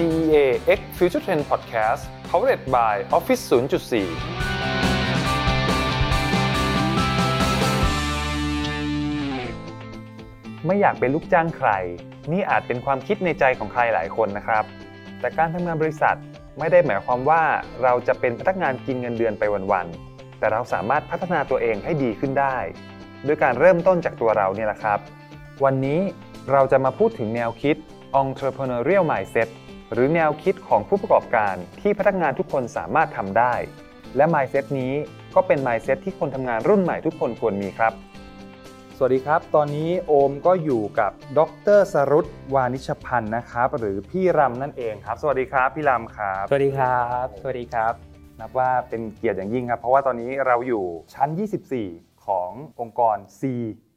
CEA X Future Trend Podcast powered by Office 0.4ไม่อยากเป็นลูกจ้างใคร นี่อาจเป็นความคิดในใจของใครหลายคนนะครับ แต่การทำงานบริษัทไม่ได้หมายความว่าเราจะเป็นพนักงานกินเงินเดือนไปวันๆ แต่เราสามารถพัฒนาตัวเองให้ดีขึ้นได้ ด้วยการเริ่มต้นจากตัวเราเนี่ยแหละครับ วันนี้เราจะมาพูดถึงแนวคิด entrepreneurial mindset หรือแนวคิดของผู้ประกอบการที่พนักงานทุกคนสามารถทำได้ และ mindset นี้ก็เป็น mindset ที่คนทำงานรุ่นใหม่ทุกคนควรมีครับ สวัสดีครับ ตอนนี้โอมก็อยู่กับดรสรุตวานิชพันธ์นะครับ หรือพี่รำนั่นเองครับ สวัสดีครับพี่รำครับ สวัสดีครับ สวัสดีครับนับว่าเป็นเกียรติอย่างยิ่งครับ เพราะว่าตอนนี้เราอยู่ชั้น 24 ขององค์กร C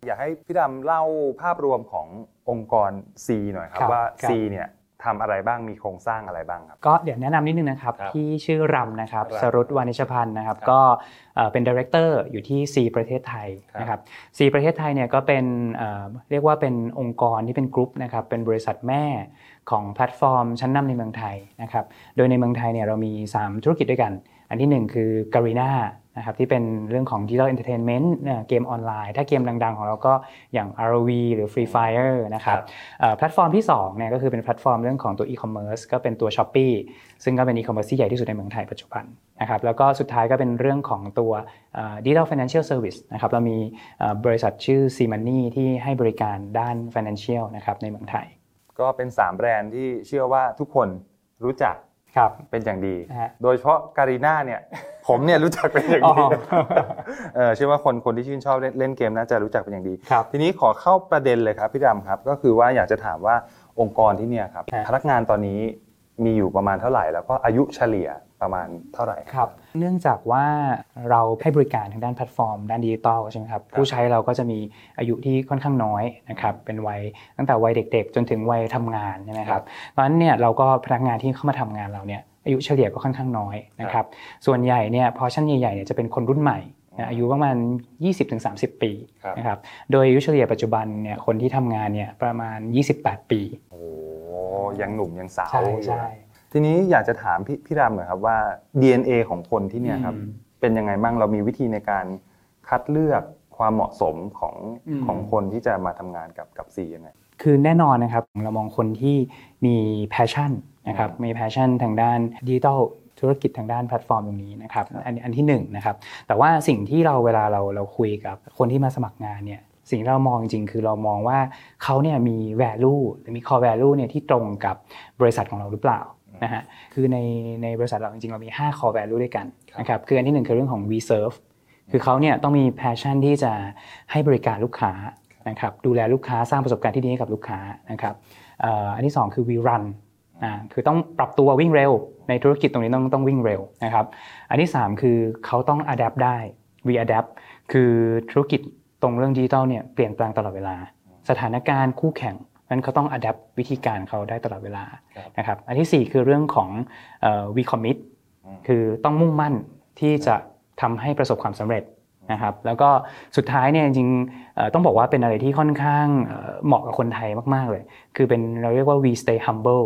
อยากให้พี่ดำเล่าภาพรวมขององค์กร C หน่อยครับครับว่าครับ C เนี่ย ทำอะไรบ้างมีโครงสร้างอะไรบ้างครับก็เดี๋ยวแนะนำนิดนึงนะครับครับพี่ชื่อรามนะครับครับศรุตวานิชพันธุ์นะครับครับก็เอ่อเป็น director อยู่ที่ C ประเทศไทยครับนะครับ C ประเทศไทยเนี่ยก็เป็นเอ่อเรียกว่าเป็นองค์กรที่เป็นกรุ๊ปนะครับเป็นบริษัทแม่ของแพลตฟอร์มชั้นนำในเมืองไทยนะครับโดยในเมืองไทยเนี่ยเรามี 3 ธุรกิจด้วยกัน อันที่ 1 คือ Garena นะครับที่เป็นเรื่องของ Digital Entertainment เนี่ยเกมออนไลน์ ถ้าเกมดัง ๆ ของเราก็อย่าง ROV หรือ Free Fire นะครับเอ่อแพลตฟอร์มที่2เนี่ยก็คือเป็นแพลตฟอร์มเรื่องของตัว e-commerce ก็เป็นตัว s h o p e e ซึ่งก็เป็น e-commerce ที่ใหญ่ที่สุดในเมืองไทยปัจจุบันนะครับแล้วก็สุดท้ายก็เป็นเรื่องของตัวเอ่อ digital financial service นะครับเรามีเอ่อบริษัทชื่อ Sea Money ที่ให้บริการด้าน financial นะครับในเมืองไทย ก็เป็น 3 แบรนด์ที่เชื่อว่าทุกคนรู้จัก ครับเป็นอย่างดีนะฮะโดยเฉพาะ Garena เนี่ยผมเนี่ยรู้จักเป็นอย่างอ๋ดีอเออเชื่อว่าคนคนที่ชื่นชอบเล่นเล่นเกมน่าจะรู้จักเป็นอย่างดีครับทีนี้ขอเข้าประเด็นเลยครับพี่รามครับ ก็คือว่าอยากจะถามว่าองค์กรที่เนี่ยครับฮะพนักงานตอนนี้มีอยู่ประมาณเท่าไหร่ แล้วก็อายุเฉลี่ย ประมาณเท่าไหร่ครับ เนื่องจากว่าเราให้บริการทางด้านแพลตฟอร์ม ด้านดิจิตอลใช่ไหมครับ ผู้ใช้เราก็จะมีอายุที่ค่อนข้างน้อยนะครับ เป็นวัยตั้งแต่วัยเด็ก ๆ จนถึงวัยทำงานใช่ไหมครับเพราะฉะนั้นเนี่ยเราก็พนักงานที่เข้ามาทำงานเราเนี่ยอายุเฉลี่ยก็ค่อนข้างน้อยนะครับ ส่วนใหญ่เนี่ยพอชั้นใหญ่ๆเนี่ยจะเป็นคนรุ่นใหม่นะอายุประมาณ 20-30 ปีครับนะครับ โดยอายุเฉลี่ยปัจจุบันเนี่ยคนที่ทำงานเนี่ยประมาณ 28 ปี โอ้ยังหนุ่มยังสาวใช่อยู่ใช่ ทีนี้อยากจะถามพี่พี่ดำหน่อยครับว่า DNA ของคนที่เนี่ยครับอืมเป็นยังไงบ้างเรามีวิธีในการคัดเลือกความเหมาะสมของอืมของคนที่จะมาทำงานกับกับ Sea ยังไงคือแน่นอนนะครับเรามองคนที่มี passion นะครับอืมมี passion ทางด้านดิจิทัลธุรกิจทางด้านแพลตฟอร์มตรงนี้นะครับอันอันที่หนึ่งนะครับแต่ว่าสิ่งที่เราเวลาเราเราคุยกับคนที่มาสมัครงานเนี่ยสิ่งที่เรามองจริงๆ คือเรามองว่าเขาเนี่ยมี value หรือมี core value เนี่ยที่ตรงกับบริษัทของเราหรือเปล่า นะฮะคือในในบริษัทเราจริงๆเรามี 5 core value ด้วยกันนะครับคืออันที่หนึ่งคือเรื่องของ we serve คือเขาเนี่ยต้องมี passion ที่จะให้บริการลูกค้านะครับดูแลลูกค้าสร้างประสบการณ์ที่ดีให้กับลูกค้านะครับเอ่ออันที่ 2 คือ we run อ่าคือต้องปรับตัววิ่งเร็ว ในธุรกิจตรงนี้ต้องต้องวิ่งเร็วนะครับอันที่ 3 คือเขาต้อง adapt ได้ we adapt คือธุรกิจตรงเรื่องดิจิทัลเนี่ยเปลี่ยนแปลงตลอดเวลา สถานการณ์คู่แข่ง นั้นเขาต้อง adapt วิธีการเขาได้ตลอดเวลาครับนะครับอันที่ 4 คือเรื่องของเอ่อ we commit อืมคือต้องมุ่งมั่นที่จะทำให้ประสบความสำเร็จนะครับแล้วก็สุดท้ายเนี่ยจริงๆเอ่อต้องบอกว่าเป็นอะไรที่ค่อนข้างเอ่อเหมาะกับคนไทยมาก ๆ เลย คือเป็นเราเรียกว่า we stay humble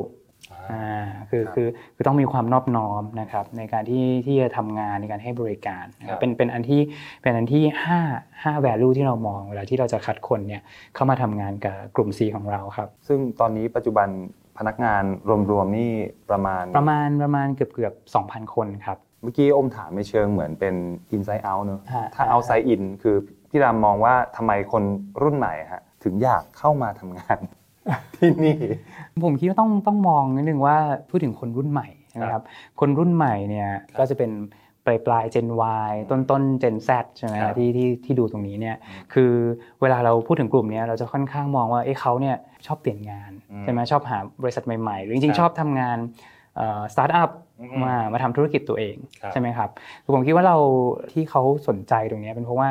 อ่าคือครับคือคือต้องมีความนอบน้อมนะครับในการที่ที่จะทำงานในการให้บริการนะคครัรับบเป็นเป็นอันที่เป็นอันที่5 5 value ที่เรามองเวลาที่เราจะคัดคนเนี่ยเข้ามาทำงานกับกลุ่ม C ของเราครับซึ่งตอนนี้ปัจจุบันพนักงานรวมๆนี่ประมาณประมาณประมาณเกือบเกือบ2,000 คนครับเมื่อกี้อมถามในเชิงเหมือนเป็น inside out เนอะฮะถ้าฮะ outside in คือพี่รามมองว่าทำไมคนรุ่นใหม่ฮะถึงอยากเข้ามาทำงาน ที่นี่ ผมคิดว่าต้องต้องมองนิดนึงว่าพูดถึงคนรุ่นใหม่นะครับ คนรุ่นใหม่เนี่ยก็จะเป็นปลายปลาย Gen Y ต้นต้น Gen Z ใช่ไหมครับที่ที่ที่ดูตรงนี้เนี่ยคือเวลาเราพูดถึงกลุ่มเนี้ยเราจะค่อนข้างมองว่าเอ๊ะเขาเนี่ยชอบเปลี่ยนงานอืมใช่ไหมชอบหาบริษัทใหม่ๆ หรือจริงครับๆชอบทำงานสตาร์ทอัพอืมมามาทำธุรกิจตัวเองครับใช่ไหมครับคือผมคิดว่าเราที่เขาสนใจตรงเนี้ยเป็นเพราะว่า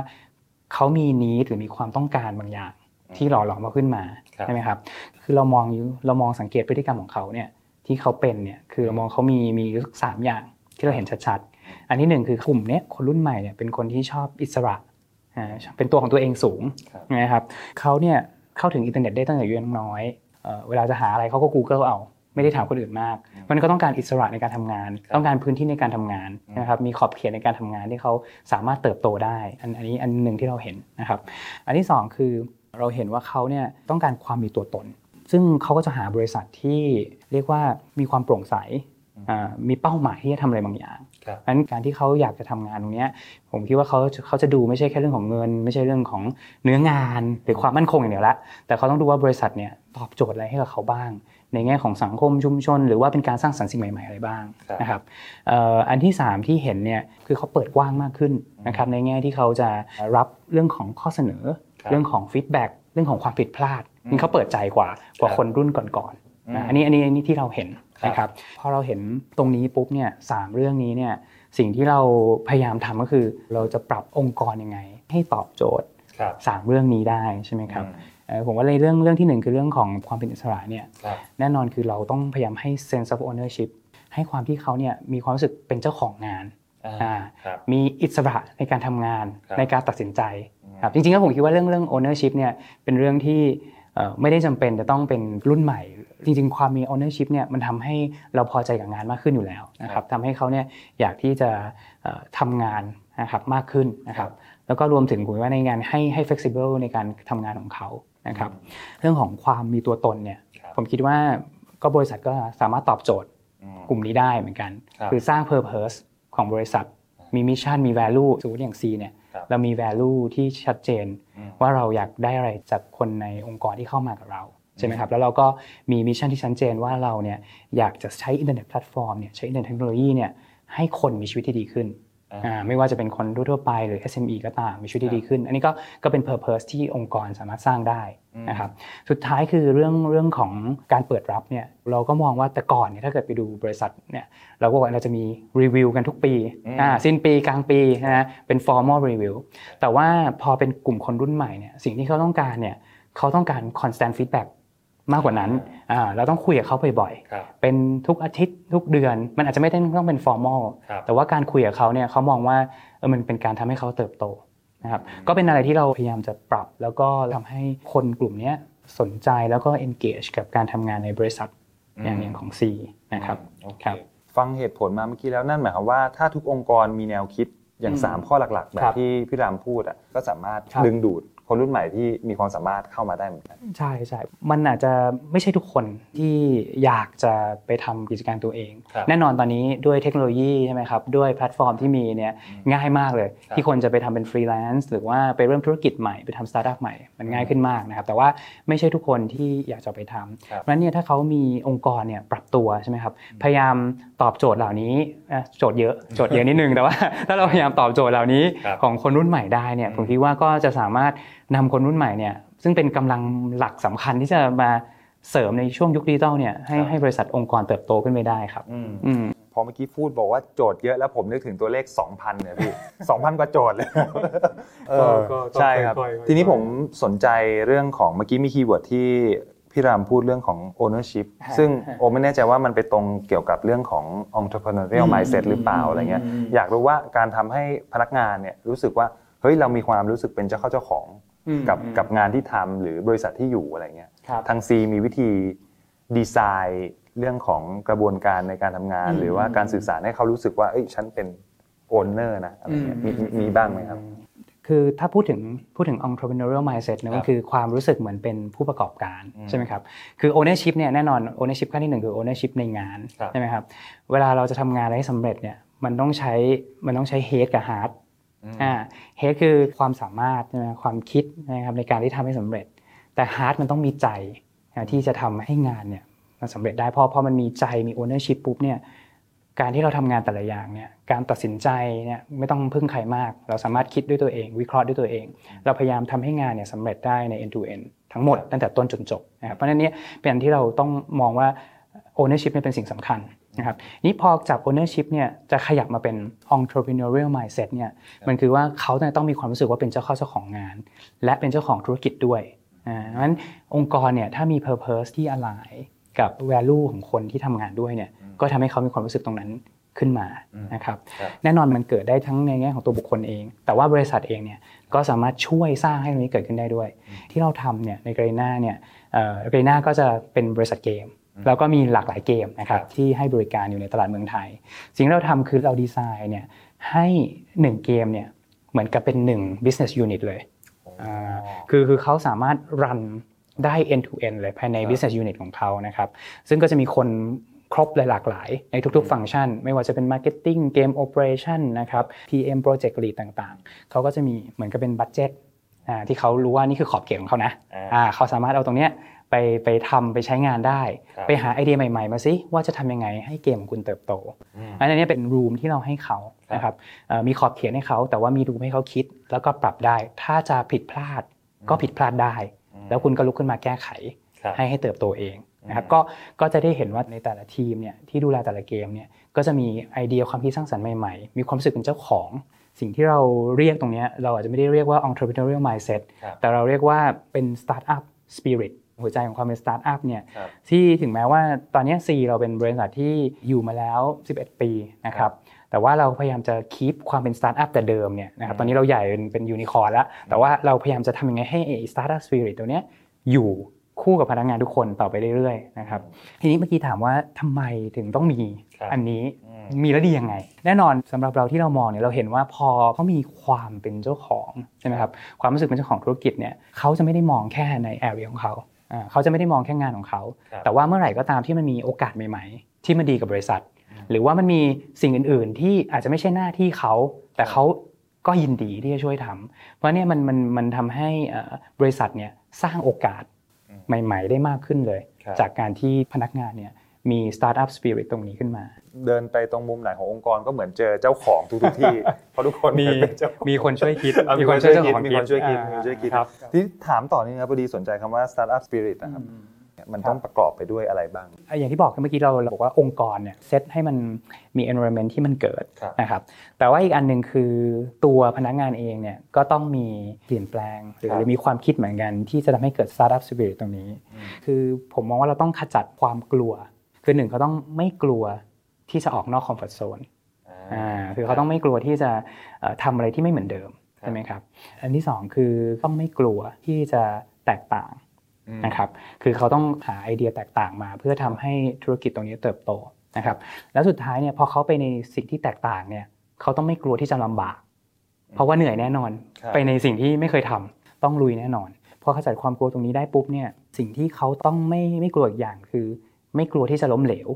เขามี need หรือมีความต้องการบางอย่าง ที่หล่อหลอมมาขึ้นมาครับใช่ไหมครับคือเรามองอยู่เรามองสังเกตพฤติกรรมของเขาเนี่ยที่เขาเป็นเนี่ยคือเรามองเขามีมีสามอย่างที่เราเห็นชัดๆ อันที่หนึ่งคือกลุ่มเนี้ยคนรุ่นใหม่เนี่ยเป็นคนที่ชอบอิสระอ่าเป็นตัวของตัวเองสูงครับนะครับเขาเนี่ยเข้าถึงอินเทอร์เน็ตได้ตั้งแต่อายุยังน้อยเอ่อเวลาจะหาอะไรเขาก็ Google เอาไม่ได้ถามคนอื่นมาก มันก็ต้องการอิสระในการทำงาน ต้องการพื้นที่ในการทำงานนะครับ มีขอบเขตในการทำงานที่เขาสามารถเติบโตได้อันอันนี้อันหนึ่งที่เราเห็นนะครับ อันที่สองคือ เราเห็นว่าเขาเนี่ยต้องการความมีตัวตน ซึ่งเขาก็จะหาบริษัทที่เรียกว่ามีความโปร่งใสอ่ามีเป้าหมายที่จะทำอะไรบางอย่างครับเพราะฉะนั้นการที่เขาอยากจะทำงานตรงเนี้ยผมคิดว่าเขาเขาจะดูไม่ใช่แค่เรื่องของเงิน ไม่ใช่เรื่องของเนื้องานหรือความมั่นคงอย่างเดียวละแต่เขาต้องดูว่าบริษัทเนี่ยตอบโจทย์อะไรให้กับเขาบ้าง ในแง่ของสังคมชุมชน หรือว่าเป็นการสร้างสรรค์สิ่งใหม่ๆอะไรบ้างครับนะครับเอ่ออันที่สามที่เห็นเนี่ยคือเขาเปิดกว้างมากขึ้นนะครับในแง่ที่เขาจะรับเรื่องของข้อเสนอครับ เรื่องของฟีดแบ็กเรื่องของความผิดพลาดนี่เขาเปิดใจกว่ากว่าครับคนรุ่นก่อนๆอืนะมอันนี้อันนี้อันนี้ที่เราเห็นครับนะครับพอเราเห็นตรงนี้ปุ๊บเนี่ยสามเรื่องนี้เนี่ยสิ่งที่เราพยายามทำก็คือ เราจะปรับองค์กรยังไง ให้ตอบโจทย์ครับสามเรื่องนี้ได้ใช่ไหมครับอืมเอ่อผมว่าในเรื่องเรื่องที่หนึ่งคือเรื่องของความเป็นอิสระเนี่ยครับแน่นอนคือเราต้องพยายามให้ sense of ownership ให้ความที่เขาเนี่ยมีความรู้สึกเป็นเจ้าของงานอ่าอ่าครับ มีอิสระในการทำงานครับในการตัดสินใจอืมครับจริงๆแล้วผมคิดว่าเรื่องเรื่อง ownership เนี่ยเป็นเรื่องที่เอ่อไม่ได้จำเป็นจะต้องเป็นรุ่นใหม่ จริง ๆ ความมี ownership เนี่ยมันทำให้เราพอใจกับงานมากขึ้นอยู่แล้วนะครับทำให้เขาเนี่ยอยากที่จะเอ่อทำงานนะครับมากขึ้นนะครับแล้วก็รวมถึงผมว่าในงานให้ให้ flexible ในการทำงานของเขานะครับเรื่องของความมีตัวตนเนี่ยครับผมคิดว่าก็บริษัทก็สามารถตอบโจทย์อืมกลุ่มนี้ได้เหมือนกันครับคือสร้าง Purpose ของบริษัท มี mission มี value สมมติอย่าง C เนี่ยครับเรามี value ที่ชัดเจนอืมว่าเราอยากได้อะไรจากคนในองค์กรที่เข้ามากับเราใช่ไหมครับแล้วเราก็มี mission ที่ชัดเจนว่าเราเนี่ยอยากจะใช้อินเทอร์เน็ตแพลตฟอร์มเนี่ยใช้อินเทอร์เน็ตเทคโนโลยีเนี่ยให้คนมีชีวิตที่ดีขึ้นอ่าอ่า ไม่ว่าจะเป็นคนทั่วๆไปหรือ SME ก็ตามมีชีวิตที่ดีขึ้น อันนี้ก็ก็เป็น Purpose ที่องค์กรสามารถสร้างได้นะครับสุดท้ายคือเรื่องเรื่องของการเปิดรับเนี่ยเราก็มองว่าแต่ก่อนเนี่ยถ้าเกิดไปดูบริษัทเนี่ยเราก็บอกว่าเราจะมีรีวิวกันทุกปีอืมอ่าสิ้นปีกลางปีนะเป็น formal review แต่ว่าพอเป็นกลุ่มคนรุ่นใหม่เนี่ยสิ่งที่เขาต้องการเนี่ยเขาต้องการ constant feedback มากกว่านั้นอ่าเราต้องคุยกับเขาบ่อยๆครับเป็นทุกอาทิตย์ทุกเดือน มันอาจจะไม่ได้ต้องเป็น formal ครับแต่ว่าการคุยกับเขาเนี่ยเขามองว่าเออมันเป็นการทำให้เขาเติบโตนะครับ ก็เป็นอะไรที่เราพยายามจะปรับ แล้วก็ทำให้คนกลุ่มเนี้ยสนใจแล้วก็ engage กับการทำงานในบริษัทอย่างอย่างของ C นะครับโอเคครับฟังเหตุผลมาเมื่อกี้แล้วนั่นหมายความว่าถ้าทุกองค์กรมีแนวคิดอย่างอืม3ข้อหลักๆแบครับบที่พี่รามพูดอะก็สามารถครับดึงดูด คนรุ่นใหม่ที่มีความสามารถเข้ามาได้เหมือนกันใช่ใช่มันอาจจะไม่ใช่ทุกคนที่อยากจะไปทำกิจการตัวเองครับแน่นอนตอนนี้ด้วยเทคโนโลยีใช่ไหมครับด้วยแพลตฟอร์มที่มีเนี่ยง่ายมากเลยครับที่คนจะไปทำเป็นฟรีแลนซ์หรือว่าไปเริ่มธุรกิจใหม่ไปทำสตาร์ทอัพใหม่มันง่ายขึ้นมากนะครับแต่ว่าไม่ใช่ทุกคนที่อยากจะไปทำครับเพราะฉะนั้นเนี่ยถ้าเขามีองค์กรเนี่ยปรับตัวใช่ไหมครับพยายามตอบโจทย์เหล่านี้อะโจทย์เยอะโจทย์เยอะนิดนึงแต่ว่า ถ้าเราพยายามตอบโจทย์เหล่านี้ครับของคนรุ่นใหม่ได้เนี่ยอืมผมคิดว่าก็จะสามารถนำคนรุ่นใหม่เนี่ยซึ่งเป็นกำลังหลักสำคัญที่จะมาเสริมในช่วงยุคดิจิทัลเนี่ยให้ครับให้บริษัทองค์กรเติบโตขึ้นไปได้ครับอืมอืมพอเมื่อกี้พูดบอกว่าโจทย์เยอะแล้วผมนึกถึงตัวเลข 2,000เนี่ยพี่2,000 กว่าโจทย์เลยเออก็ก็ใช่ครับค่อยๆค่อยๆทีนี้ผมสนใจเรื่องของเมื่อกี้มี keyword ที่ พี่รามพูดเรื่องของ ownership ฮะซึ่งฮะโอไม่แน่ใจว่ามันไปตรงเกี่ยวกับเรื่องของ entrepreneurial อืม mindset หรือเปล่าอืมอะไรเงี้ยอืมอยากรู้ว่าการทำให้พนักงานเนี่ยรู้สึกว่าเฮ้ยเรามีความรู้สึกเป็นเจ้าเข้าเจ้าของอืมกับอืมกับงานที่ทำหรือบริษัทที่อยู่อะไรเงี้ยครับทาง Sea มีวิธีดีไซน์เรื่องของกระบวนการในการทำงานอืมหรือว่าการสื่อสารให้เขารู้สึกว่าเอ้ยฉันเป็นโอนเนอร์นะอะไรเงี้ยมีมีมีบ้างไหมครับ คือถ้าพูดถึงพูดถึง entrepreneurial mindset เนี่ยครับมันคือความรู้สึกเหมือนเป็นผู้ประกอบการอืมใช่ไหมครับคือ ownership เนี่ยแน่นอน ownership ขั้นที่หนึ่งคือ ownership ในงานครับใช่ไหมครับเวลาเราจะทำงานอะไรให้สำเร็จเนี่ยมันต้องใช้มันต้องใช้ head กับ heart อ่า head คือความสามารถใช่ไหมความคิดนะครับในการที่ทำให้สำเร็จ แต่ heart มันต้องมีใจนะที่จะทำให้งานเนี่ยมันสำเร็จได้พอพอมันมีใจมี ownership ปุ๊บเนี่ย การที่เราทำงานแต่ละอย่างเนี่ยการตัดสินใจเนี่ยไม่ต้องพึ่งใครมาก เราสามารถคิดด้วยตัวเอง วิเคราะห์ด้วยตัวเอง เราพยายามทำให้งานเนี่ยสำเร็จได้ใน end to end ทั้งหมดตั้งแต่ต้นจนจบนะครับเพราะฉะนั้นเนี่ยเป็นอันที่เราต้องมองว่า ownership เนี่ยเป็นสิ่งสำคัญนะครับนี่พอจาก ownership เนี่ยจะขยับมาเป็น entrepreneurial mindset เนี่ยมันคือว่าเขาต้องมีความรู้สึกว่าเป็นเจ้าข้าเจ้าของงาน และเป็นเจ้าของธุรกิจด้วยอ่าเพราะฉะนั้นองค์กรเนี่ยถ้ามี purpose ที่ align กับ value ของคนที่ทำงานด้วยเนี่ย ก็ทำให้เขามีความรู้สึกตรงนั้นขึ้นมานะครับครับแน่นอนมันเกิดได้ทั้งในแง่ของตัวบุคคลเอง แต่ว่าบริษัทเองเนี่ยก็สามารถช่วยสร้างให้ตรงนี้เกิดขึ้นได้ด้วย ที่เราทำเนี่ยในเกรนาเนี่ยเกรนาก็จะเป็นบริษัทเกม แล้วก็มีหลากหลายเกมนะครับครับที่ให้บริการอยู่ในตลาดเมืองไทย สิ่งที่เราทำคือเราดีไซน์เนี่ยให้หนึ่งเกมเนี่ยเหมือนกับเป็นหนึ่ง business unit เลยอ่าคือคือเขาสามารถรันได้ end to end เลยภายในครับ business unit ของเขานะครับซึ่งก็จะมีคน ครบเลยหลากหลายในทุกๆ ฟังก์ชัน ไม่ว่าจะเป็น marketing game operation นะครับ PM project lead ต่างๆ เขาก็จะมีเหมือนกับเป็นบัตเจ็ตที่เขารู้ว่านี่คือขอบเขตของเขานะอ่าอ่าเขาสามารถเอาตรงเนี้ยไปไปทำไปใช้งานได้ครับไปหาไอเดียใหม่ๆ มาสิว่าจะทำยังไงให้เกมของคุณเติบโตอืมอันนี้เป็นรูมที่เราให้เขานะครับเอ่อมีขอบเขียนให้เขาแต่ว่ามีรูมให้เขาคิด แล้วก็ปรับได้ ถ้าจะผิดพลาดก็ผิดพลาดได้ แล้วคุณก็ลุกขึ้นมาแก้ไขครับให้ให้เติบโตเอง นะครับอืมก็ก็จะได้เห็นว่าในแต่ละทีมเนี่ยที่ดูแลแต่ละเกมเนี่ยก็จะมีไอเดียความคิดสร้างสรรค์ใหม่ๆ มีความรู้สึกเป็นเจ้าของ สิ่งที่เราเรียกตรงเนี้ยเราอาจจะไม่ได้เรียกว่า entrepreneurial mindset ครับแต่เราเรียกว่าเป็น startup spirit หัวใจของความเป็น startup เนี่ยครับที่ถึงแม้ว่าตอนเนี้ Sea เราเป็นบริษัทที่อยู่มาแล้ว 11 ปีนะครับแต่ว่าเราพยายามจะ keep ความเป็นสตาร์ทอัพแต่เดิมเนี่ยนะครับอืมตอนนี้เราใหญ่เป็นเป็นยูนิคอร์แล้วแต่ว่าเราพยายามจะทำยังไงให้ startup spirit ตัวเนี้ยอยู่ คู่กับพนักงานทุกคนต่อไปเรื่อยๆนะครับทีนี้เมื่อกี้ถามว่าทำไมถึงต้องมีครับอันนี้อืมมีแล้วดียังไง แน่นอนสำหรับเราที่เรามองเนี่ยเราเห็นว่าพอเขามีความเป็นเจ้าของใช่ไหมครับความรู้สึกเป็นเจ้าของธุรกิจเนี่ยเขาจะไม่ได้มองแค่ใน area ของเขาอ่าเขาจะไม่ได้มองแค่งานของเขาครับแต่ว่าเมื่อไหร่ก็ตามที่มันมีโอกาสใหม่ ๆ ที่มันดีกับบริษัท หรือว่ามันมีสิ่งอื่น ๆ ที่อาจจะไม่ใช่หน้าที่เขา แต่เขาก็ยินดีที่จะช่วยทำเพราะเนี่ยมันมันมันทำให้เอ่อบริษัทเนี่ยสร้างโอกาสอืม ใหม่ ๆ ได้มากขึ้นเลยครับจากการที่พนักงานเนี่ยมี startup spirit ตรงนี้ขึ้นมา เดินไปตรงมุมไหนขององค์กรก็เหมือนเจอเจ้าของทุกๆที่เพราะทุกคนมีเป็นเจ้าของมีคนช่วยคิดอะมีคนช่วยคิดเจ้าของมีคนช่วยคิดอ่ามีคนช่วยคิดครับที่ถามต่อนี่นะครับพอดีสนใจคำว่า startup spirit นะครับ มันต้องประกอบไปด้วยอะไรบ้าง อย่างที่บอกเมื่อกี้เราเราบอกว่าองค์กรเนี่ยเซตให้มันมี environment ที่มันเกิดครับนะครับแต่ว่าอีกอันหนึ่งคือตัวพนักงานเองเนี่ยก็ต้องมีเปลี่ยนแปลง หรือครับหรือมีความคิดเหมือนกัน ที่จะทำให้เกิด startup spirit ตรงนี้ คือผมมองว่าเราต้องขจัดความกลัว คือหนึ่งเขาต้องไม่กลัวที่จะออกนอกคอมฟอร์ z โซนอ่าคือเขาต้องไม่กลัวที่จะเอ่อทำอะไรที่ไม่เหมือนเดิมครับใช่ไหมครับ อันที่สองคือต้องไม่กลัวที่จะแตกต่าง นะครับคือเขาต้องหาไอเดียแตกต่างมา เพื่อทำให้ธุรกิจตรงนี้เติบโตนะครับแล้วสุดท้ายเนี่ยพอเขาไปในสิ่งที่แตกต่างเนี่ยเขาต้องไม่กลัวที่จะลำบาก เพราะว่าเหนื่อยแน่นอนครับไปในสิ่งที่ไม่เคยทำต้องลุยแน่นอนพอขจัดความกลัวตรงนี้ได้ปุ๊บเนี่ยสิ่งที่เขาต้องไม่ไม่กลัวอีกอย่างคือ ไม่กลัวที่จะล้มเหลว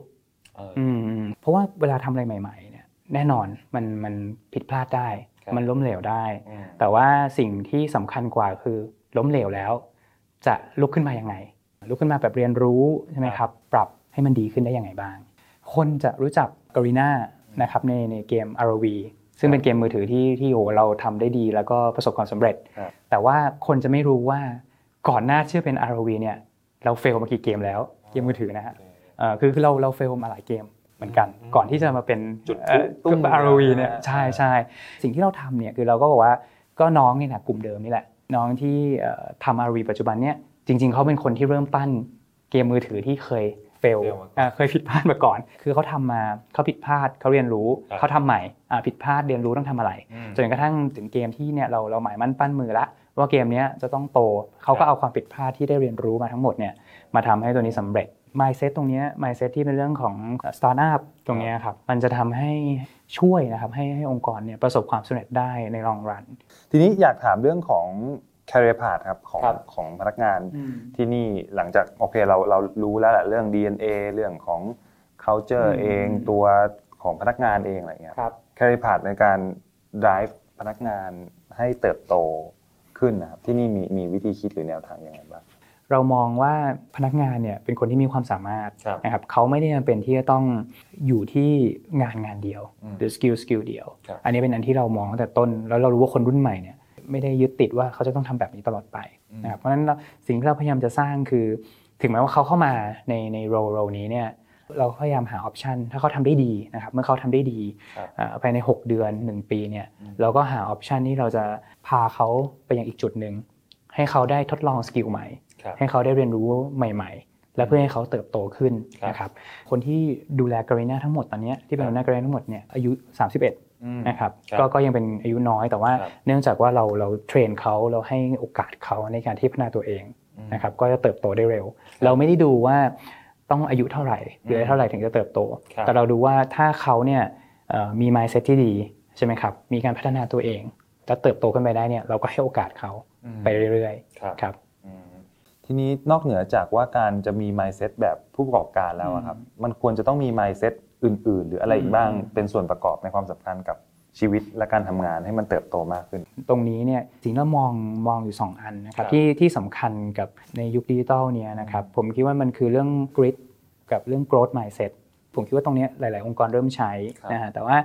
เอออืมเพราะว่าเวลาทำอะไรใหม่ ๆ เนี่ย แน่นอนมันมันผิดพลาดได้ครับมันล้มเหลวได้อืมแต่ว่าสิ่งที่สำคัญกว่าคือล้มเหลวแล้ว จะลุกขึ้นมายังไง ลุกขึ้นมาแบบเรียนรู้ใช่ไหมครับ ปรับให้มันดีขึ้นได้ยังไงบ้าง คนจะรู้จักก a รีนานะครับในในเกม ROV ซึ่งเป็นเกมมือถือที่ที่โอ้เราทำได้ดีแล้วก็ประสบความสำเร็จครับแต่ว่าคนจะไม่รู้ว่าก่อนหน้าที่จะเป็น ROV เนี่ยเราเฟลมากี่เกมแล้วเกมมือถือนะฮะเอ่อคือคือเราเราเฟลมาหลายเกมเหมือนกัน ก่อนที่จะมาเป็นจุดเอ่อตุ้ม ROV เนี่ยนะฮะใช่ใช่สิ่งที่เราทำเนี่ยคือเราก็บอกว่าก็น้องเนี่ยนะกลุ่มเดิมนี่แหละ น้องที่เอ่อทำ ROV ปัจจุบันเนี่ยจริง ๆเขาเป็นคนที่เริ่มปั้นเกมมือถือที่เคยเฟล fail มาก่อนอ่าเคยผิดพลาดมาก่อน คือเขาทำมาเขาผิดพลาดเขาเรียนรู้ครับเขาทำใหม่อ่าผิดพลาดเรียนรู้ต้องทำอะไรอืมจนกระทั่งถึงเกมที่เนี่ยเราเราหมายมั่นปั้นมือละว่าเกมเนี้ยจะต้องโตเขาครัก็บเอาความผิดพลาดที่ได้เรียนรู้มาทั้งหมดเนี่ยมาทำให้ตัวนี้สำเร็จ mindset ตรงเนี้ย mindset ที่เป็นเรื่องของ startup ตรงเนี้ยครับมันจะทำให้ช่วยนะครับให้ให้องค์กรเนี่ยประสบความสำเร็จได้ใน long run ทีนี้อยากถามเรื่องของ career path ครับของครับของพนักงานที่นี่หลังจากโอเคเราเรารู้แล้วแหละเรื่อง DNA เรื่องของ culture อืมเองตัวของพนักงานเองอะไรเงี้ยครับ career path ในการ drive พนักงานให้เติบโตขึ้นนะครับที่นี่มีมีวิธีคิดหรือแนวทางยังไงบ้าง เรามองว่าพนักงานเนี่ยเป็นคนที่มีความสามารถครับนะครับเขาไม่ได้จำเป็นที่จะต้องอยู่ที่งานงานเดียวอืมหรือ skill skillเดียวครับอันนี้เป็นอันที่เรามองตั้งแต่ต้น แล้วเรารู้ว่าคนรุ่นใหม่เนี่ยไม่ได้ยึดติดว่าเขาจะต้องทำแบบนี้ตลอดไปนะครับเพราะฉะนั้นเราสิ่งที่เราพยายามจะสร้างคือ ถึงแม้ว่าเขาเข้ามาในใน role role นี้เนี่ยเราก็พยายามหา option ถ้าเขาทำได้ดีนะครับเมื่อเขาทำได้ดีครับเอ่อภายใน 6 เดือน 1 ปีเนี่ยเราก็หา option ที่เราจะพาเขาไปยังอีกจุดหนึ่งให้เขาได้ทดลอง skill ใหม่ครับ ให้เขาได้เรียนรู้ใหม่ ๆ และเพื่อให้เขาเติบโตขึ้นครับนะครับคนที่ดูแล Garena ทั้งหมดตอนเนี้ยที่เป็นหัวหน้า Garena ทั้งหมดเนี่ยอายุ 31อืมนะครับครับก็ก็ยังเป็นอายุน้อยแต่ว่าครับเนื่องจากว่าเราเราเทรนเขาเราให้โอกาสเขาในการที่พัฒนาตัวเองอืมนะครับก็จะเติบโตได้เร็ว เราไม่ได้ดูว่าต้องอายุเท่าไหร่หรืออายุเท่าไหร่ถึงจะเติบโตครับแต่เราดูว่าถ้าเขาเนี่ยเอ่อมี mindset ที่ดีใช่ไหมครับมีการพัฒนาตัวเอง แล้วเติบโตขึ้นไปได้เนี่ยเราก็ให้โอกาสเขาไปเรื่อยครับๆครับอืม ทีนี้นอกเหนือจากว่าการจะมี mindset แบบผู้ประกอบการแล้วอะครับ มันควรจะต้องมี mindset อื่น ๆ หรืออะไรอีกบ้างอืมเป็นส่วนประกอบในความสัมพันธ์กับชีวิตและการทำงานให้มันเติบโตมากขึ้น ตรงนี้เนี่ยสิ่งที่เรามองมองอยู่ 2 อันนะครับครับที่ที่สำคัญกับในยุคดิจิทัลเนี่ยนะครับผมคิดว่ามันคือเรื่อง grit กับเรื่อง growth mindset ผมคิดว่าตรงเนี้ยหลาย ๆ องค์กรเริ่มใช้ครับนะฮะแต่ว่า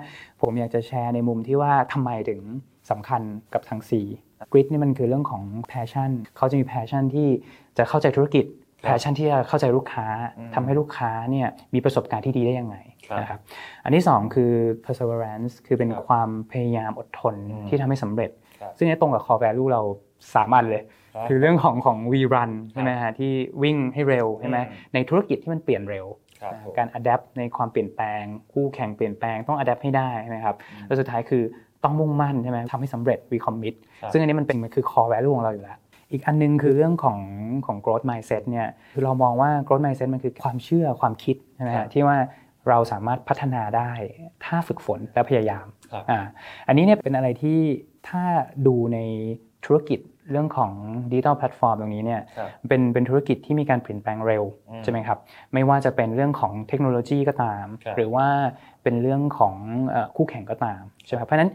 ผมอยากจะแชร์ในมุมที่ว่าทำไมถึงสำคัญกับทาง C grit นี่มันคือเรื่องของ passion เขาจะมี passion ที่จะเข้าใจธุรกิจ passion ที่จะเข้าใจลูกค้าอืมทำให้ลูกค้าเนี่ยมีประสบการณ์ที่ดีได้ยังไงครับนะครับอันที่สองคือ perseverance คือเป็นครับความพยายามอดทนอืมที่ทำให้สำเร็จครับซึ่งนี่ตรงกับ core value เราสามอันเลยครับคือเรื่องของของ we run ใช่ไหมฮะที่วิ่งให้เร็วใช่ไหมอืมในธุรกิจที่มันเปลี่ยนเร็วครับนะผมการ adapt ในความเปลี่ยนแปลง คู่แข่งเปลี่ยนแปลงต้อง adapt ให้ได้นะครับอืมแล้วสุดท้ายคือ ต้องมุ่งมั่นใช่ไหมทำให้สำเร็จ we commit ครับซึ่งอันนี้มันเป็นมันคือ core value ของเราอยู่แล้ว อีกอันนึงคือเรื่องของของ growth mindset เนี่ยคือเรามองว่า growth mindset มันคือความเชื่อความคิดใช่ไหมครัฮะบที่ว่าเราสามารถพัฒนาได้ถ้าฝึกฝนและพยายามครับอ่าอันนี้เนี่ยเป็นอะไรที่ถ้าดูในธุรกิจเรื่องของดิจิทัลแพลตฟอร์มตรงนี้เนี่ยครับเป็นเป็นธุรกิจที่มีการเปลี่ยนแปลงเร็วอืมใช่ไหมครับไม่ว่าจะเป็นเรื่องของเทคโนโลยีก็ตามครับหรือว่า เป็นเรื่องของเอ่อคู่แข่งก็ตามใช่ไหมครับเพราะฉะนั้น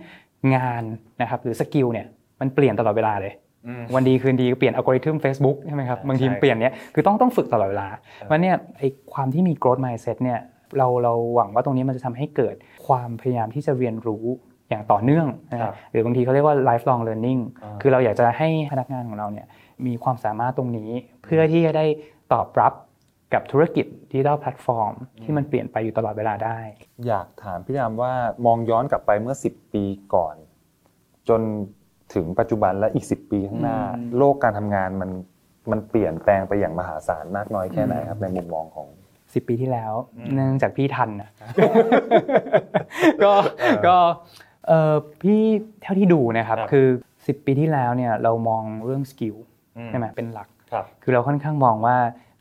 งานนะครับหรือ skill เนี่ยมันเปลี่ยนตลอดเวลาเลยอืมวันดีคืนดีก็เปลี่ยนอัลกอริทึม Facebook ใช่ไหมครับใช่บางทีใช่เปลี่ยนเนี้ยคือต้องต้องฝึกตลอดเวลาเพราะฉะนั้นเนี่ยไอความที่มี growth mindset เนี่ยเราเราหวังว่าตรงนี้มันจะทำให้เกิดความพยายามที่จะเรียนรู้อย่างต่อเนื่องนะคครัรับบหรือบางทีเขาเรียกว่า lifelong learning อ่าคือเราอยากจะให้พนักงานของเราเนี่ยมีความสามารถตรงนี้เพื่อที่จะได้ตอบรับ กับธุรกิจดิจิทัลแพลตฟอร์มที่มันเปลี่ยนไปอยู่ตลอดเวลาได้ อยากถามพี่รามว่ามองย้อนกลับไปเมื่อ 10 ปีก่อน จนถึงปัจจุบันและอีก 10 ปีข้างหน้าอืมโลกการทำงานมันมันเปลี่ยนแปลงไปอย่างมหาศาลมากน้อยแค่ไหนครับในมุมมองของสิบปีที่แล้วอืมเนื่องจากพี่ทันนะก็ก็เออพี่เท่าที่ดูนะครับครับคือ10ปีที่แล้วเนี่ยเรามองเรื่อง skill ใช่ไหมเป็นหลักครับคือเราค่อนข้างมองว่า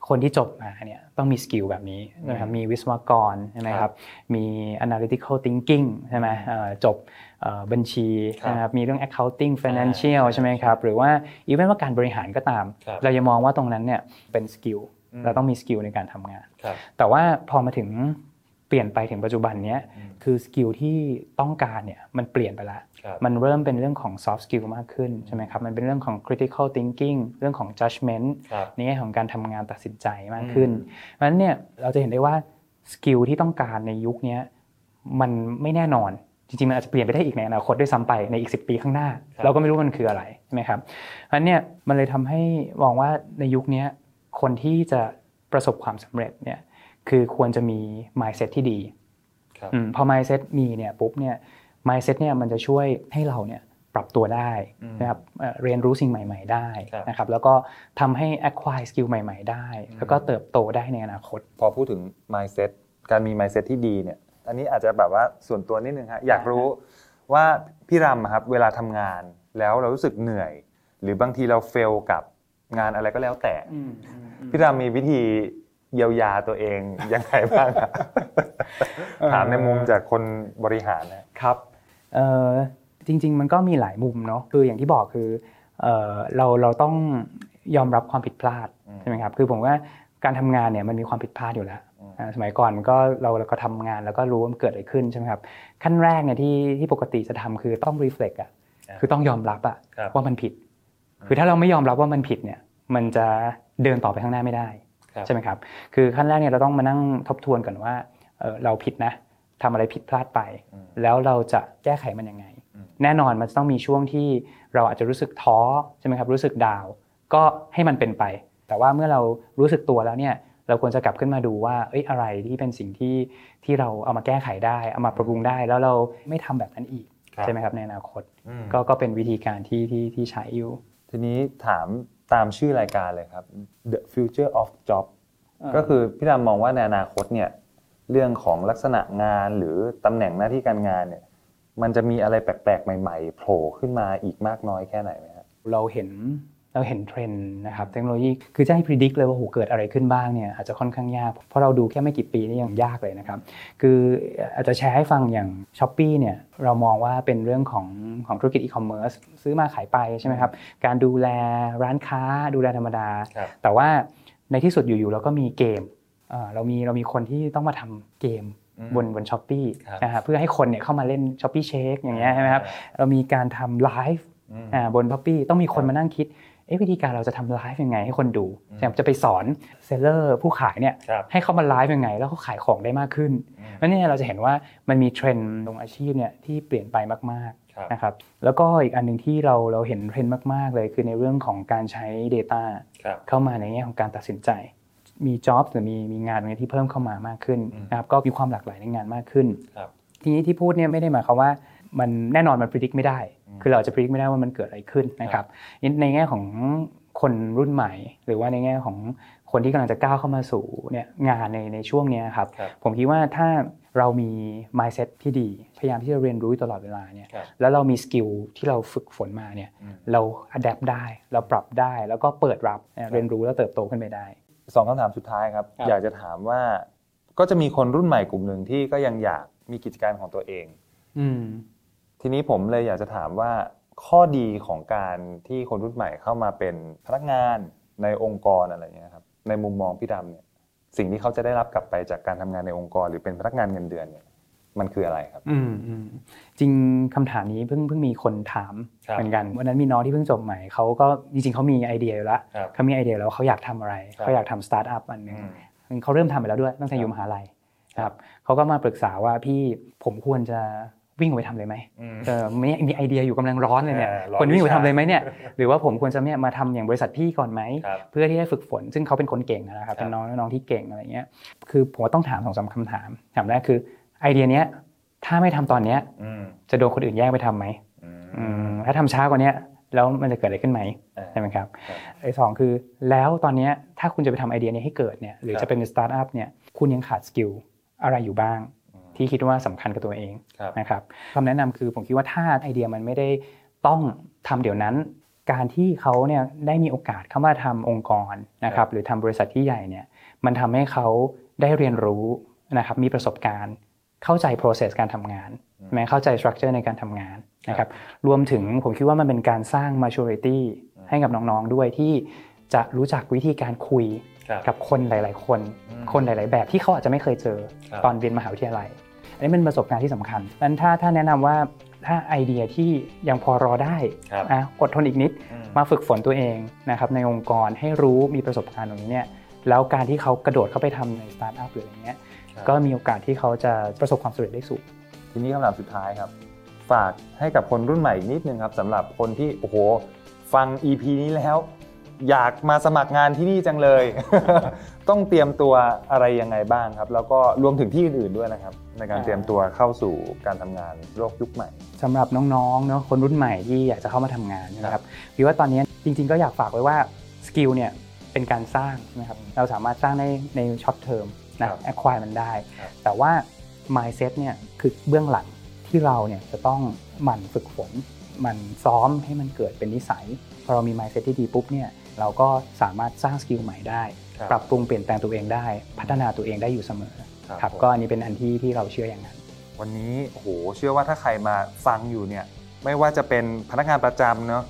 คนที่จบมาเนี่ยต้องมี skill แบบนี้นะครับมีวิศวกรใช่ไหมครับมี analytical thinking ใช่ไหมเอ่อจบเอ่อบัญชีครับนะครับมีเรื่อง accounting financial อ่าใช่ไหมครับหรือว่า even ว่าการบริหารก็ตามครับเราจะมองว่าตรงนั้นเนี่ยเป็น skill อืมเราต้องมี skill ในการทำงานครับแต่ว่าพอมาถึงเปลี่ยนไปถึงปัจจุบันเนี้ยอืม คือ skill ที่ต้องการเนี่ยมันเปลี่ยนไปแล้วครับมันเริ่มเป็นเรื่องของ soft skill มากขึ้นใช่ไหมครับมันเป็นเรื่องของ critical thinking เรื่องของ judgment ครับในแง่ของการทำงานตัดสินใจมากขึ้นอืมเพราะฉะนั้นเนี่ยเราจะเห็นได้ว่าสกิลที่ต้องการในยุคเนี้ยมันไม่แน่นอนจริงๆมันอาจจะเปลี่ยนไปได้อีกในอนาคตด้วยซ้ำไปในอีก 10 ปีข้างหน้า เราก็ไม่รู้มันคืออะไรใช่ไหมครับเพราะฉะนั้นเนี่ยมันเลยทำให้มองว่าในยุคเนี้ยคนที่จะประสบความสำเร็จเนี่ยคือควรจะมี mindset ที่ดีครับอม พอ mindset มีเนี่ยปุ๊บเนี่ย mindset เนี่ยมันจะช่วยให้เราเนี่ยปรับตัวได้อืมนะครับเอ่อเรียนรู้สิ่งใหม่ ๆ ได้ครับนะครับแล้วก็ทำให้ acquire skill ใหม่ ๆ ได้อืมแล้วก็เติบโตได้ในอนาคต พอพูดถึง mindset การมี mindset ที่ดีเนี่ยอันนี้อาจจะแบบว่าส่วนตัวนิดนึงฮะอยากรู้ว่าพี่รำอะครับเวลาทำงานแล้วเรารู้สึกเหนื่อย หรือบางทีเราเฟลกับงานอะไรก็แล้วแต่พี่รำมีวิธี เยียวยาตัวเองยังไงบ้างครับถามในมุมจากคนบริหารนะครับเอ่อจริง ๆ มันก็มีหลายมุมเนาะคืออย่างที่บอกคือเอ่อเราเราต้องยอมรับความผิดพลาดอืมใช่ไหมครับคือผมว่าการทำงานเนี่ยมันมีความผิดพลาดอยู่แล้วอืมอ่าสมัยก่อนก็เราเราก็ทำงานแล้วก็รู้ว่ามันเกิดอะไรขึ้นใช่ไหมครับขั้นแรกเนี่ยที่ที่ปกติจะทำคือต้อง reflect อะอ่าคือต้องยอมรับอะครับว่ามันผิด คือถ้าเราไม่ยอมรับว่ามันผิดเนี่ยมันจะเดินต่อไปข้างหน้าไม่ได้ครับ ใช่ไหมครับ คือขั้นแรกเนี่ยเราต้องมานั่งทบทวนก่อนว่าเอ่อเราผิดนะทำอะไรผิดพลาดไปอืมแล้วเราจะแก้ไขมันยังไงอืมแน่นอนมันจะต้องมีช่วงที่เราอาจจะรู้สึกท้อใช่ไหมครับรู้สึกดาวน์ก็ให้มันเป็นไป แต่ว่าเมื่อเรารู้สึกตัวแล้วเนี่ยเราควรจะกลับขึ้นมาดูว่าเอ้ยอะไรที่เป็นสิ่งที่ที่เราเอามาแก้ไขได้ เอามาปรับปรุงได้ แล้วเราไม่ทำแบบนั้นอีกครับใช่ไหมครับในอนาคตอืมก็ก็เป็นวิธีการที่ที่ที่ใช้อยู่ทีนี้ถาม ตามชื่อรายการเลยครับ The Future of Job ก็คือพี่รามมองว่าในอนาคตเนี่ยเรื่องของลักษณะงานหรือตำแหน่งหน้าที่การงานเนี่ยมันจะมีอะไรแปลกๆ ใหม่ ๆ โผล่ขึ้นมาอีกมากน้อยแค่ไหนไหมครับเราเห็น เราเห็นเทรนด์นะครับเทคโนโลยีคือจะให้พิจิตรเลยว่าโหเกิดอะไรขึ้นบ้างเนี่ยอาจจะค่อนข้างยาก เพราะเราดูแค่ไม่กี่ปีนี่ยังยากเลยนะครับคืออาจจะแชร์ให้ฟังอย่าง s h อ p e e เนี่ยเรามองว่าเป็นเรื่องของของธุรกิจอีคอมเมิร์ซซื้อมาขายไปใช่ไหมครับการดูแลร้านค้าดูแลธรรมดาครับแต่ว่าในที่สุดอยู่ๆเราก็มีเกมเอ่อเรามีเรามีคนที่ต้องมาทำเกมอืมบนบน Shopee ครับนะฮะเพื่อให้คนเนี่ยเข้ามาเล่น Shopee Shake อย่างเงี้ยใช่ไหมครับเรามีการทำไลฟ์อืมอ่าบน p อ p ปี้ต้องมีคนครับมานั่งคิดเอ๊ะ วิธีการเราจะทำไลฟ์ยังไงให้คนดูอืมใช่ไหมจะไปสอน seller ผู้ขายเนี่ยครับให้เขามาไลฟ์ยังไง แล้วเขาขายของได้มากขึ้นอืมแล้วเนี่ยเราจะเห็นว่ามันมีเทรนด์ลงอาชีพเนี่ยที่เปลี่ยนไปมากครับๆนะครับแล้วก็อีกอันหนึ่งที่เราเราเห็นเทรนด์มากๆเลย คือในเรื่องของการใช้ Data ครับเข้ามาในแง่ของการตัดสินใจ มีจ็อบหรือมีมีงานตรงนี้ที่เพิ่มเข้ามามากขึ้นอืมนะครับก็มีความหลากหลายในงานมากขึ้นครับทีนี้ที่พูดเนี่ยไม่ได้หมายความว่ามันแน่นอนมันพิจิตรไม่ได้อืม คือเราจะพิจิตรไม่ได้ว่ามันเกิดอะไรขึ้นนะครับในแง่ของคนรุ่นใหม่ หรือว่าในแง่ของคนที่กำลังจะก้าวเข้ามาสู่เนี่ยงานในในช่วงเนี้ยครับครับผมคิดว่าถ้าเรามี mindset ที่ดี พยายามที่จะเรียนรู้อยู่ตลอดเวลาเนี่ยครับแล้วเรามีสกิลที่เราฝึกฝนมาเนี่ยอืมเรา adapt ได้ เราปรับได้ แล้วก็เปิดรับเรียนรู้แล้วเติบโตขึ้นไปได้สองคำถามสุดท้ายครับครับอยากจะถามว่าก็จะมีคนรุ่นใหม่กลุ่มหนึ่งที่ก็ยังอยากมีกิจการของตัวเองอืม ทีนี้ผมเลยอยากจะถามว่าข้อดีของการที่คนรุ่นใหม่เข้ามาเป็นพนักงานในองค์กรอะไรเงี้ยครับในมุมมองพี่รามเนี่ยสิ่งที่เขาจะได้รับกลับไปจากการทำงานในองค์กร หรือเป็นพนักงานเงินเดือนเนี่ยมันคืออะไรครับ อืมอืมจริงคำถามนี้เพิ่งเพิ่งมีคนถามครับเหมือนกันวันนั้นมีน้องที่เพิ่งจบใหม่เขาก็จริงๆเขามีไอเดียอยู่แล้วครับเขามีไอเดียแล้วเขาอยากทำอะไรครับเขาอยากทำสตาร์ทอัพอันหนึ่งอืมเขาเริ่มทำไปแล้วด้วยตั้งแต่อยู่มหาลัยนะครับเขาก็มาปรึกษาว่าพี่ผมควรจะ วิ่งออกไปทำเลยไหมอืมเออมีมีไอเดียอยู่กำลังร้อนเลยเนี่ยเออร้อนควรวิ่งออกไปวิชาทำเลยไหมเนี่ยหรือว่าผมควรจะเนี่ยมาทำอย่างบริษัทพี่ก่อนไหมครับเพื่อที่จะฝึกฝน ซึ่งเขาเป็นคนเก่งนะครับครับเป็นน้องน้องที่เก่งอะไรเงี้ยคือผมว่าต้องถามสองสามคำถามถามแรกคือไอเดียเนี้ยถ้าไม่ทำตอนเนี้ยอืมจะโดนคนอื่นแย่งไปทำไหมอือืมมถ้าทำช้ากว่าเนี้ยแล้วมันจะเกิดอะไรขึ้นไหมเออใช่ไหมครับครับไอ้สองคือแล้วตอนเนี้ยถ้าคุณจะไปทำไอเดียนี้ให้เกิดเนี่ยหรือครับจะเป็นสตาร์ทอัพเนี่ยคุณยังขาด skill อะไรอยู่บ้างอืม ที่คิดว่าสำคัญกับตัวเองครับนะครับคำแนะนำคือผมคิดว่าถ้าไอเดียมันไม่ได้ต้องทำเดี๋ยวนั้น การที่เขาเนี่ยได้มีโอกาสเข้ามาทำองค์กรนะคครัรับบหรือทำบริษัทที่ใหญ่เนี่ยมันทำให้เขาได้เรียนรู้นะครับมีประสบการณ์ เข้าใจ process การทำงานอืมแม้เข้าใจ structure ในการทำงานนะครับรวมถึงผมคิดว่ามันเป็นการสร้าง maturity อืมให้กับน้องๆด้วยที่จะรู้จักวิธีการคุยครับกับคนหลาย ๆ คนอืมคนหลาย ๆ แบบที่เขาอาจจะไม่เคยเจอครับตอนเรียนมหาวิทยาลัย อันนี้เป็นประสบการณ์ที่สำคัญนั้นถ้าถ้าแนะนำว่าถ้าไอเดียที่ยังพอรอได้ครับอะอดทนอีกนิดอืมมาฝึกฝนตัวเองนะครับในองค์กรให้รู้มีประสบการณ์ตรงนี้เนี่ยแล้วการที่เขากระโดดเข้าไปทำในสตาร์ทอัพหรืออะไรเงี้ยครับก็มีโอกาสที่เขาจะประสบความสำเร็จได้สูงทีนี้คำถามสุดท้ายครับ ฝากให้กับคนรุ่นใหม่อีกนิดนึงครับสำหรับคนที่โอ้โหฟัง EP นี้แล้ว อยากมาสมัครงานที่นี่จังเลย ต้องเตรียมตัวอะไรยังไงบ้างครับ แล้วก็รวมถึงที่อื่นๆด้วยนะครับ ในการอ่าเตรียมตัวเข้าสู่การทำงานโลกยุคใหม่สำหรับน้องๆเนาะคนรุ่นใหม่ที่อยากจะเข้ามาทำงานนะครับพี่ว่าตอนนี้จริง ๆ ก็อยากฝากไว้ว่า skill เนี่ยเป็นการสร้างนะครับอืมเราสามารถสร้างได้ใน short term นะครับ acquire มันได้ครับแต่ว่า mindset เนี่ยคือเบื้องหลังที่เราเนี่ยจะต้องหมั่นฝึกฝนหมั่นซ้อมให้มันเกิดเป็นนิสัย พอเรามี mindset ที่ดีปุ๊บเนี่ย เราก็สามารถสร้าง skill ใหม่ได้ครับปรับปรุงเปลี่ยนแปลงตัวเองได้ พัฒนาตัวเองได้อยู่เสมอครับครับผมก็อันนี้เป็นอันที่ที่เราเชื่ออย่างนั้น วันนี้โอ้โหเชื่อว่าถ้าใครมาฟังอยู่เนี่ยไม่ว่าจะเป็นพนักงานประจำเนาะ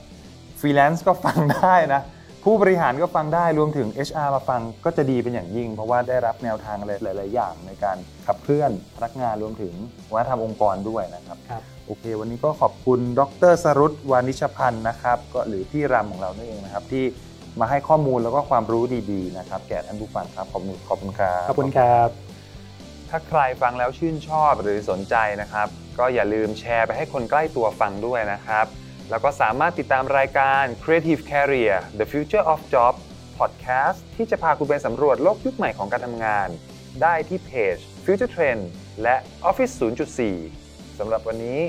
ฟรีแลนซ์ก็ฟังได้นะผู้บริหารก็ฟังได้รวมถึง HR มาฟังก็จะดีเป็นอย่างยิ่ง เพราะว่าได้รับแนวทางอะไรหลาย ๆ อย่างในการขับเคลื่อนพนักงานรวมถึงวัฒนธรรมองค์กรด้วยนะครับครับโอเค วันนี้ก็ขอบคุณดรสรุตวานิชพันธ์นะครับ ก็หรือพี่รำของเรานั่นเองนะครับที่ มาให้ข้อมูลแล้วก็ความรู้ดีๆนะครับแก่ท่านผู้ฟังครับขอบคุณขอบคุณครับขอบคุณครับ ถ้าใครฟังแล้วชื่นชอบหรือสนใจนะครับ ก็อย่าลืมแชร์ไปให้คนใกล้ตัวฟังด้วยนะครับ แล้วก็สามารถติดตามรายการ Creative Career The Future of Job Podcast ที่จะพาคุณไปสำรวจโลกยุคใหม่ของการทำงาน ได้ที่เพจ Future Trend และ Office 0.4สำหรับวันนี้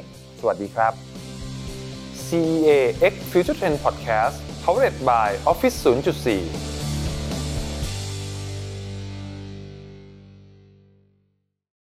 สวัสดีครับ CEA X Future Trend Podcast powered by Office 0.4